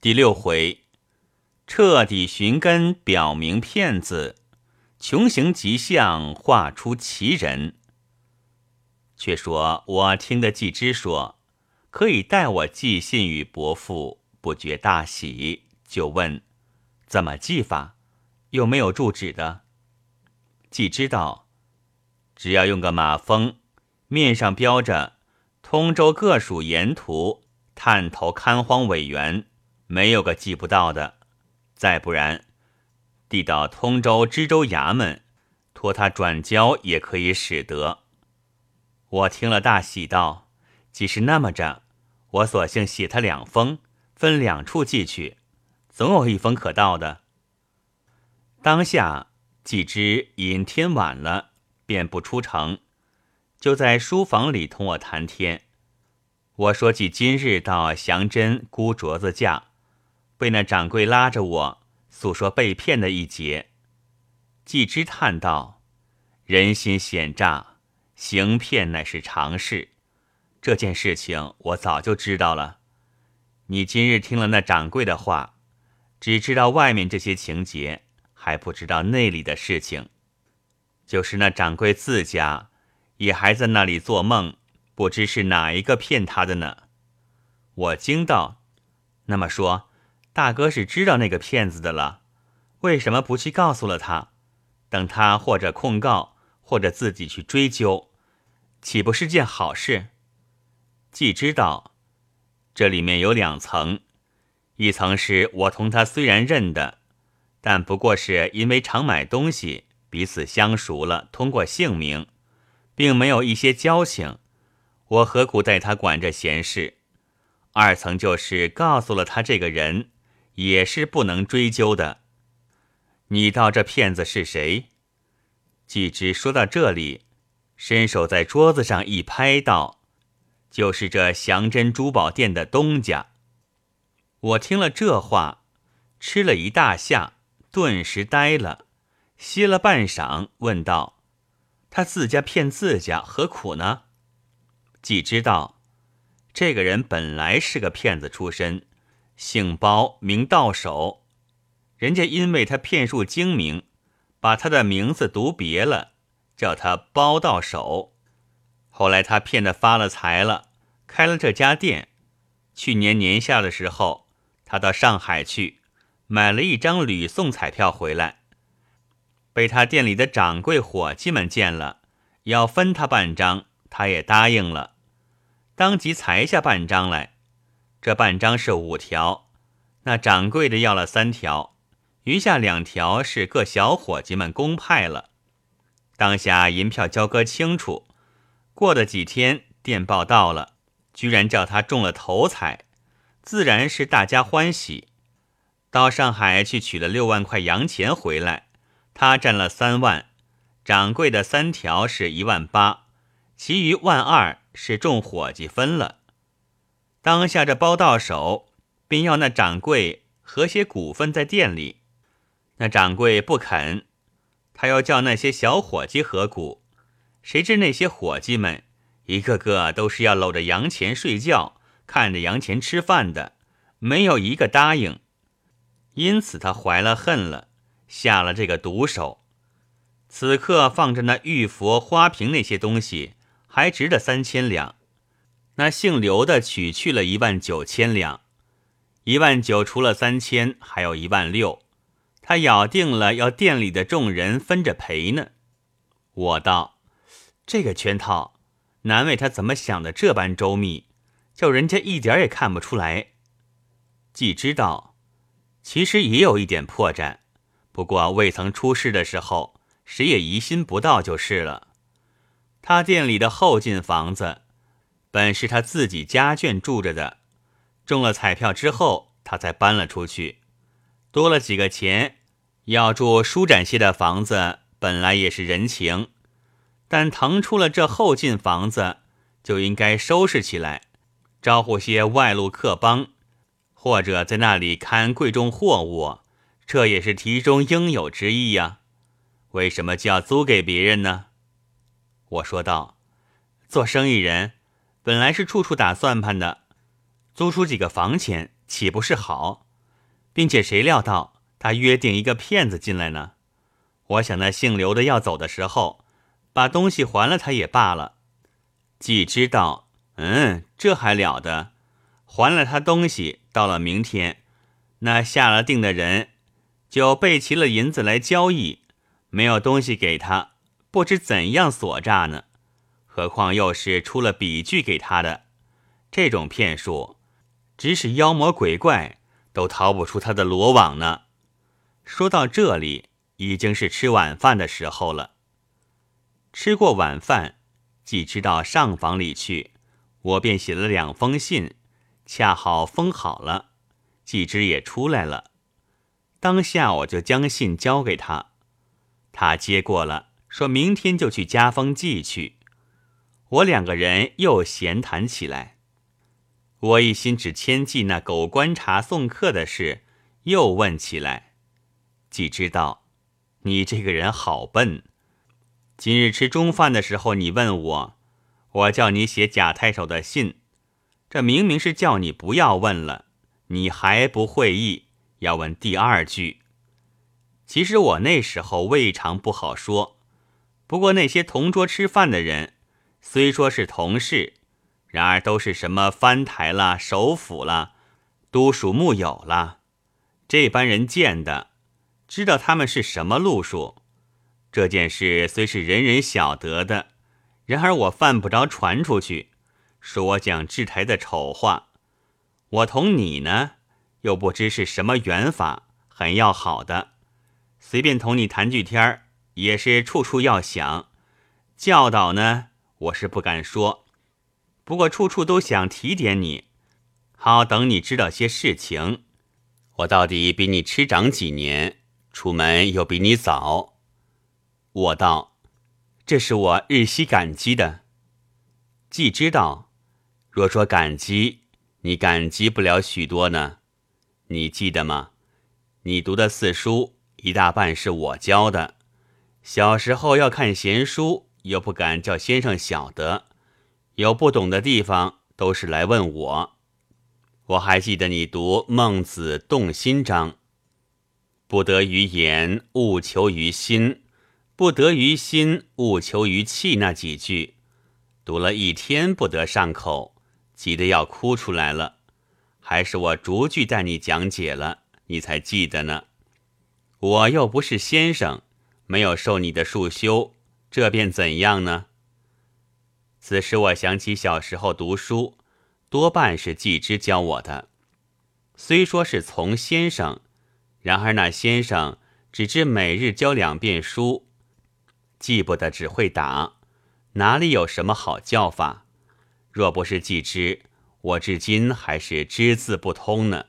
第六回，彻底寻根，表明骗子；穷行极相，画出奇人。却说我听得季之说，可以代我寄信与伯父，不觉大喜，就问：怎么寄法？有没有住址的？季之道：只要用个马封，面上标着通州各属沿途探头看荒委员。没有个寄不到的，再不然，递到通州知州衙门，托他转交也可以使得。我听了大喜道：“既是那么着，我索性写他两封，分两处寄去，总有一封可到的。”当下季之因天晚了，便不出城，就在书房里同我谈天。我说起今日到祥珍姑镯子架。被那掌柜拉着我诉说被骗的一节，季之叹道：“人心险诈，行骗乃是常事。这件事情我早就知道了。你今日听了那掌柜的话，只知道外面这些情节，还不知道内里的事情。就是那掌柜自家也还在那里做梦，不知是哪一个骗他的呢？”我惊道：“那么说。”大哥是知道那个骗子的了，为什么不去告诉了他？等他或者控告，或者自己去追究，岂不是件好事？既知道这里面有两层，一层是我同他虽然认得，但不过是因为常买东西，彼此相熟了，通过姓名，并没有一些交情，我何苦带他管这闲事？二层就是告诉了他这个人。也是不能追究的。你道这骗子是谁？季之说到这里，伸手在桌子上一拍，道：“就是这祥珍珠宝店的东家。”我听了这话，吃了一大下，顿时呆了，歇了半晌，问道：“他自家骗自家，何苦呢？”季知道，这个人本来是个骗子出身。姓包名道手，人家因为他骗术精明，把他的名字读别了，叫他包到手。后来他骗得发了财了，开了这家店。去年年下的时候，他到上海去买了一张吕送彩票回来，被他店里的掌柜伙计们见了，要分他半张，他也答应了，当即裁下半张来。这半张是五条，那掌柜的要了三条，余下两条是各小伙计们公派了。当下银票交割清楚，过了几天，电报到了，居然叫他中了头彩，自然是大家欢喜。到上海去取了六万块洋钱回来，他占了三万，掌柜的三条是一万八，其余万二是众伙计分了。当下这包到手，便要那掌柜合些股份在店里。那掌柜不肯，他要叫那些小伙计合股。谁知那些伙计们一个个都是要搂着洋钱睡觉，看着洋钱吃饭的，没有一个答应。因此他怀了恨了，下了这个毒手。此刻放着那玉佛花瓶那些东西，还值得三千两。那姓刘的取去了一万九千两，一万九除了三千，还有一万六。他咬定了要店里的众人分着赔呢。我道：“这个圈套，难为他怎么想的这般周密，叫人家一点也看不出来。”既知道，其实也有一点破绽，不过未曾出事的时候，谁也疑心不到就是了。他店里的后进房子。本是他自己家眷住着的，中了彩票之后，他才搬了出去，多了几个钱，要住舒展些的房子，本来也是人情，但腾出了这后进房子，就应该收拾起来，招呼些外路客帮，或者在那里看贵重货物，这也是题中应有之意呀。为什么就要租给别人呢？我说道：“做生意人。”本来是处处打算盘的，租出几个房钱，岂不是好？并且谁料到他约定一个骗子进来呢？我想那姓刘的要走的时候，把东西还了他也罢了。既知道，嗯，这还了得？还了他东西，到了明天，那下了定的人就备齐了银子来交易，没有东西给他，不知怎样索诈呢？何况又是出了笔据给他的，这种骗术，只使妖魔鬼怪都逃不出他的罗网呢。说到这里，已经是吃晚饭的时候了。吃过晚饭。既知到上房里去，我便写了两封信，恰好封好了。季之也出来了，当下我就将信交给他，他接过了，说明天就去加封寄去。我两个人又闲谈起来，我一心只牵记那狗观察送客的事，又问起来。季知道，你这个人好笨。今日吃中饭的时候，你问我，我叫你写贾太守的信，这明明是叫你不要问了，你还不会意，要问第二句。其实我那时候未尝不好说，不过那些同桌吃饭的人，虽说是同事，然而都是什么藩台啦、首府啦、都署木有啦，这班人见的，知道他们是什么路数。这件事虽是人人晓得的，然而我犯不着传出去，说我讲制台的丑话。我同你呢，又不知是什么缘法，很要好的，随便同你谈句天儿，也是处处要想。教导呢，我是不敢说，不过处处都想提点你，好等你知道些事情。我到底比你吃长几年，出门又比你早。我道：“这是我日夕感激的。既知道，若说感激，你感激不了许多呢。你记得吗？你读的四书一大半是我教的。小时候要看闲书，又不敢叫先生晓得，有不懂的地方都是来问我。我还记得你读《孟子·动心章》，不得于言，勿求于心。”不得于心，勿求于气。那几句读了一天不得上口，急得要哭出来了。还是我逐句带你讲解了，你才记得呢。我又不是先生，没有受你的束修，这便怎样呢？此时我想起小时候读书，多半是季之教我的。虽说是从先生，然而那先生只知每日教两遍书。记不得，只会打，哪里有什么好叫法？若不是季之，我至今还是只字不通呢。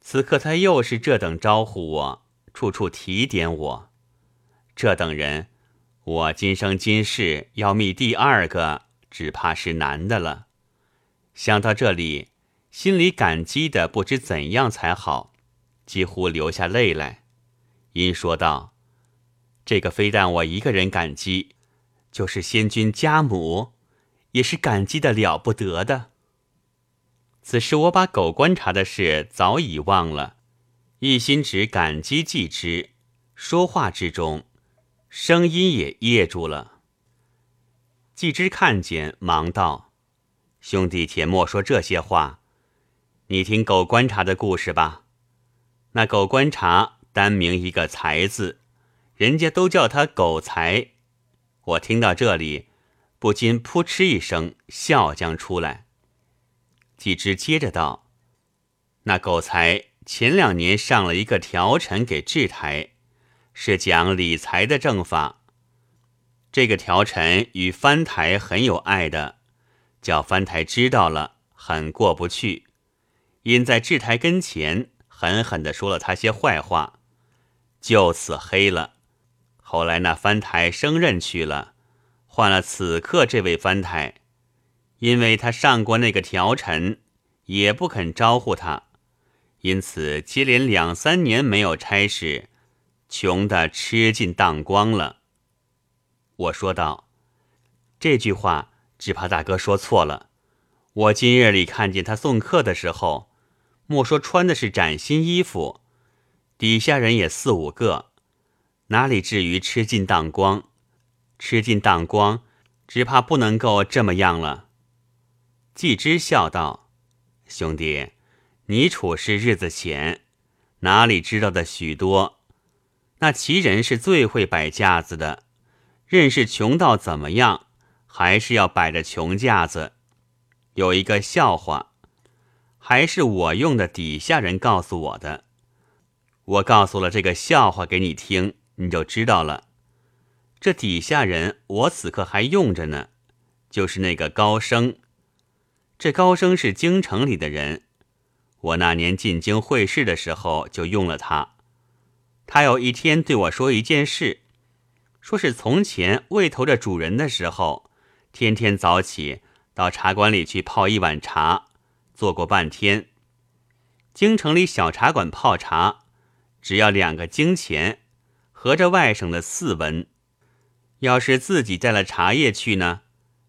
此刻他又是这等招呼我，处处提点我，这等人，我今生今世要觅第二个，只怕是难的了。想到这里，心里感激的不知怎样才好，几乎流下泪来，因说道。这个非但我一个人感激，就是先君家母，也是感激的了不得的。此时我把狗观察的事早已忘了，一心只感激季之。说话之中，声音也噎住了。季之看见，忙道：“兄弟，且莫说这些话，你听狗观察的故事吧。那狗观察单名一个才字。”人家都叫他狗才，我听到这里，不禁扑哧一声笑将出来。季之接着道：“那狗才前两年上了一个条陈给制台，是讲理财的正法。这个条陈与藩台很有爱的，叫藩台知道了，很过不去，因在制台跟前狠狠地说了他些坏话，就此黑了。”后来那藩台升任去了，换了此刻这位藩台，因为他上过那个条陈，也不肯招呼他，因此接连两三年没有差事，穷的吃尽当光了。我说道：“这句话只怕大哥说错了。我今日里看见他送客的时候，莫说穿的是崭新衣服，底下人也四五个，哪里至于吃尽当光？吃尽当光，只怕不能够这么样了。季之笑道：“兄弟，你处事日子浅，哪里知道的许多？那奇人是最会摆架子的，认识穷到怎么样，还是要摆着穷架子。有一个笑话，还是我用的底下人告诉我的。我告诉了这个笑话给你听，你就知道了。”这底下人，我此刻还用着呢，就是那个高升。这高升是京城里的人，我那年进京会试的时候就用了他。他有一天对我说一件事，说是从前未投着主人的时候，天天早起到茶馆里去泡一碗茶，坐过半天。京城里小茶馆泡茶，只要两个京钱，合着外省的四文。要是自己带了茶叶去呢，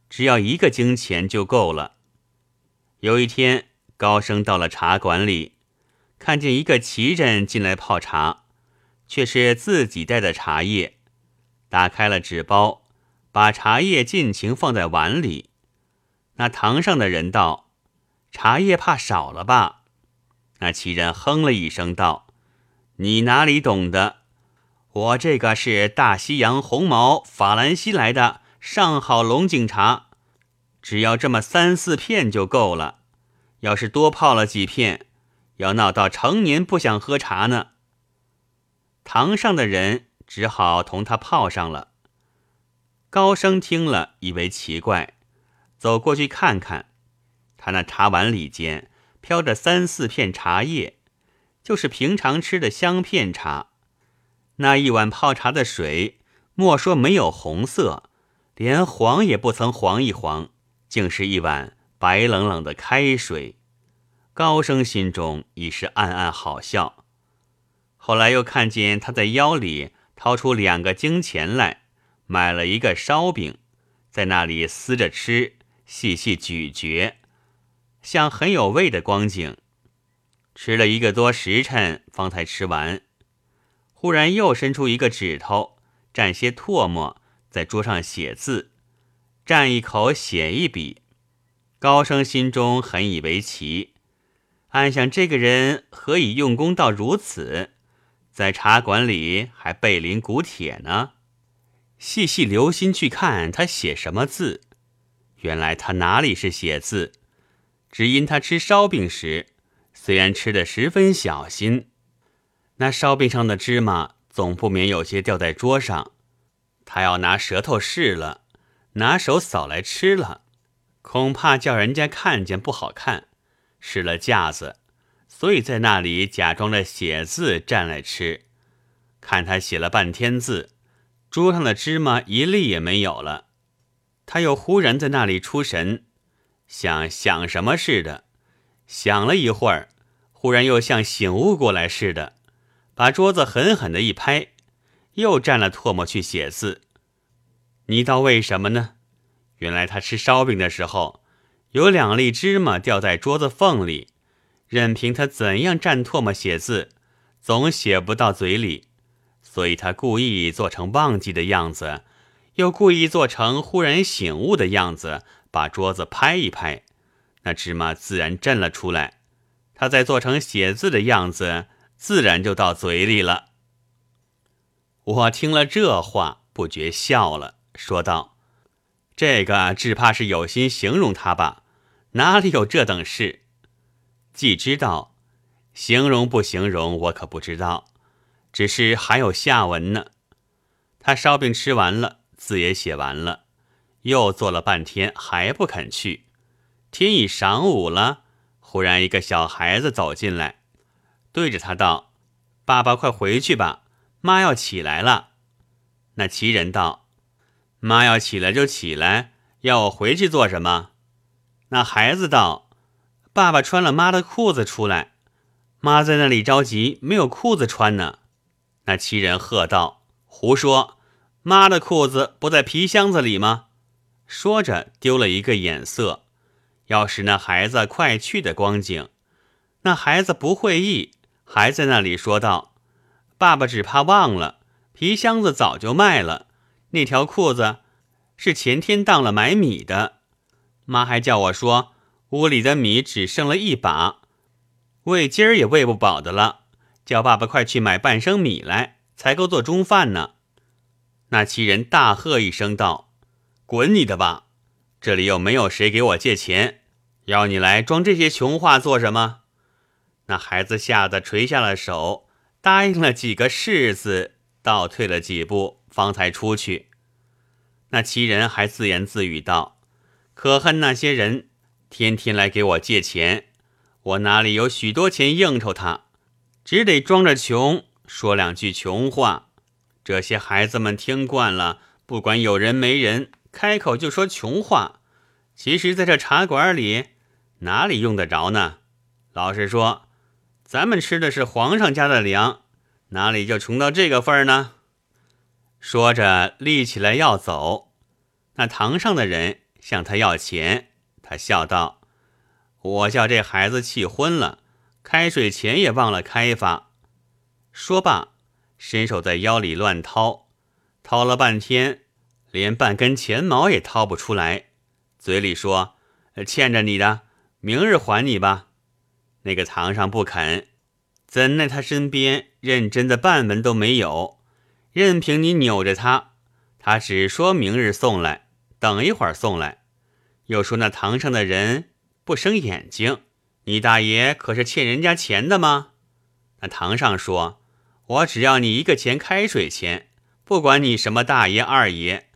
只要一个京钱就够了。有一天，高升到了茶馆里，看见一个奇人进来泡茶，却是自己带的茶叶。打开了纸包，把茶叶尽情放在碗里。那堂上的人道：“茶叶怕少了吧？”那奇人哼了一声道：“你哪里懂得？”我这个是大西洋红毛法兰西来的上好龙井茶，只要这么三四片就够了。要是多泡了几片，要闹到成年不想喝茶呢。堂上的人只好同他泡上了。高升听了，以为奇怪，走过去看看，他那茶碗里间飘着三四片茶叶，就是平常吃的香片茶。那一碗泡茶的水，莫说没有红色，连黄也不曾黄一黄，竟是一碗白冷冷的开水。高升心中已是暗暗好笑。后来又看见他在腰里掏出两个金钱来，买了一个烧饼，在那里撕着吃，细细咀嚼，像很有味的光景。吃了一个多时辰，方才吃完。忽然又伸出一个指头，蘸些唾沫，在桌上写字，蘸一口，写一笔。高升心中很以为奇，暗想这个人何以用功到如此，在茶馆里还背临古帖呢？细细留心去看他写什么字，原来他哪里是写字，只因他吃烧饼时，虽然吃的十分小心。那烧饼上的芝麻总不免有些掉在桌上，他要拿舌头试了，拿手扫来吃了，恐怕叫人家看见不好看，失了架子，所以在那里假装着写字蘸来吃。看他写了半天字，桌上的芝麻一粒也没有了，他又忽然在那里出神，想想什么似的，想了一会儿，忽然又像醒悟过来似的。把桌子狠狠的一拍，又蘸了唾沫去写字。你道为什么呢？原来他吃烧饼的时候，有两粒芝麻掉在桌子缝里，任凭他怎样蘸唾沫写字，总写不到嘴里，所以他故意做成忘记的样子，又故意做成忽然醒悟的样子，把桌子拍一拍，那芝麻自然震了出来。他再做成写字的样子。自然就到嘴里了。我听了这话，不觉笑了，说道：“这个只怕是有心形容他吧？哪里有这等事？既知道形容不形容，我可不知道。只是还有下文呢。他烧饼吃完了，字也写完了，又坐了半天，还不肯去。天已晌午了，忽然一个小孩子走进来。”对着他道：“爸爸，快回去吧，妈要起来了。”那奇人道：“妈要起来就起来，要我回去做什么？”那孩子道：“爸爸穿了妈的裤子出来，妈在那里着急，没有裤子穿呢。”那七人喝道：“胡说！妈的裤子不在皮箱子里吗？”说着丢了一个眼色，要使那孩子快去的光景。那孩子不会意，还在那里说道：“爸爸只怕忘了，皮箱子早就卖了，那条裤子是前天当了买米的。妈还叫我说，屋里的米只剩了一把，喂鸡儿也喂不饱的了，叫爸爸快去买半升米来，才够做中饭呢。”那奇人大喝一声道：“滚你的吧！这里又没有谁给我借钱，要你来装这些穷话做什么？”那孩子吓得垂下了手，答应了几个“是”字，倒退了几步，方才出去。那奇人还自言自语道：“可恨那些人天天来给我借钱，我哪里有许多钱应酬他，只得装着穷说两句穷话。”这些孩子们听惯了，不管有人没人，开口就说穷话。其实，在这茶馆里，哪里用得着呢？老实说，咱们吃的是皇上家的粮，哪里就穷到这个份儿呢？说着，立起来要走。那堂上的人向他要钱，他笑道：“我叫这孩子气昏了，开水钱也忘了开发。”说罢。伸手在腰里乱掏，掏了半天，连半根钱毛也掏不出来，嘴里说：“欠着你的，明日还你吧。”那个堂上不肯，怎奈他身边认真的半文都没有，任凭你扭着他，他只说明日送来，等一会儿送来，又说那堂上的人不生眼睛，你大爷可是欠人家钱的吗？那堂上说。我只要你一个钱开水钱，不管你什么大爷二爷，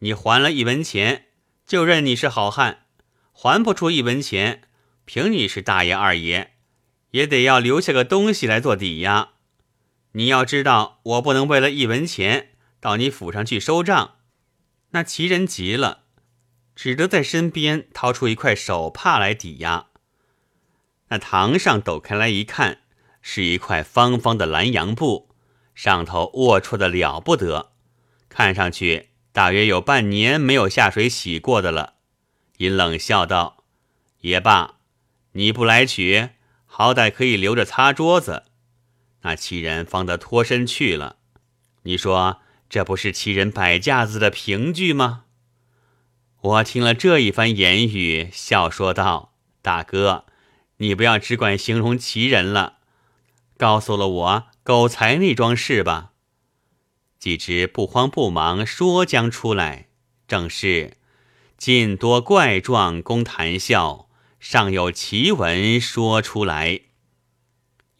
你还了一文钱，就认你是好汉；还不出一文钱，凭你是大爷二爷，也得要留下个东西来做抵押。你要知道，我不能为了一文钱到你府上去收账。那奇人急了，只得在身边掏出一块手帕来抵押。那堂上抖开来一看。是一块方方的蓝洋布，上头龌龊的了不得，看上去大约有半年没有下水洗过的了。阴冷笑道：“也罢，你不来取，好歹可以留着擦桌子。”那奇人方得脱身去了。你说这不是奇人摆架子的凭据吗？我听了这一番言语，笑说道：“大哥，你不要只管形容奇人了。”告诉了我狗才那桩事吧。季之不慌不忙说将出来，正是尽多怪状供谈笑，尚有奇闻说出来。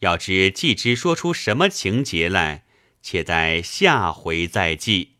要知季之说出什么情节来，且待下回再记。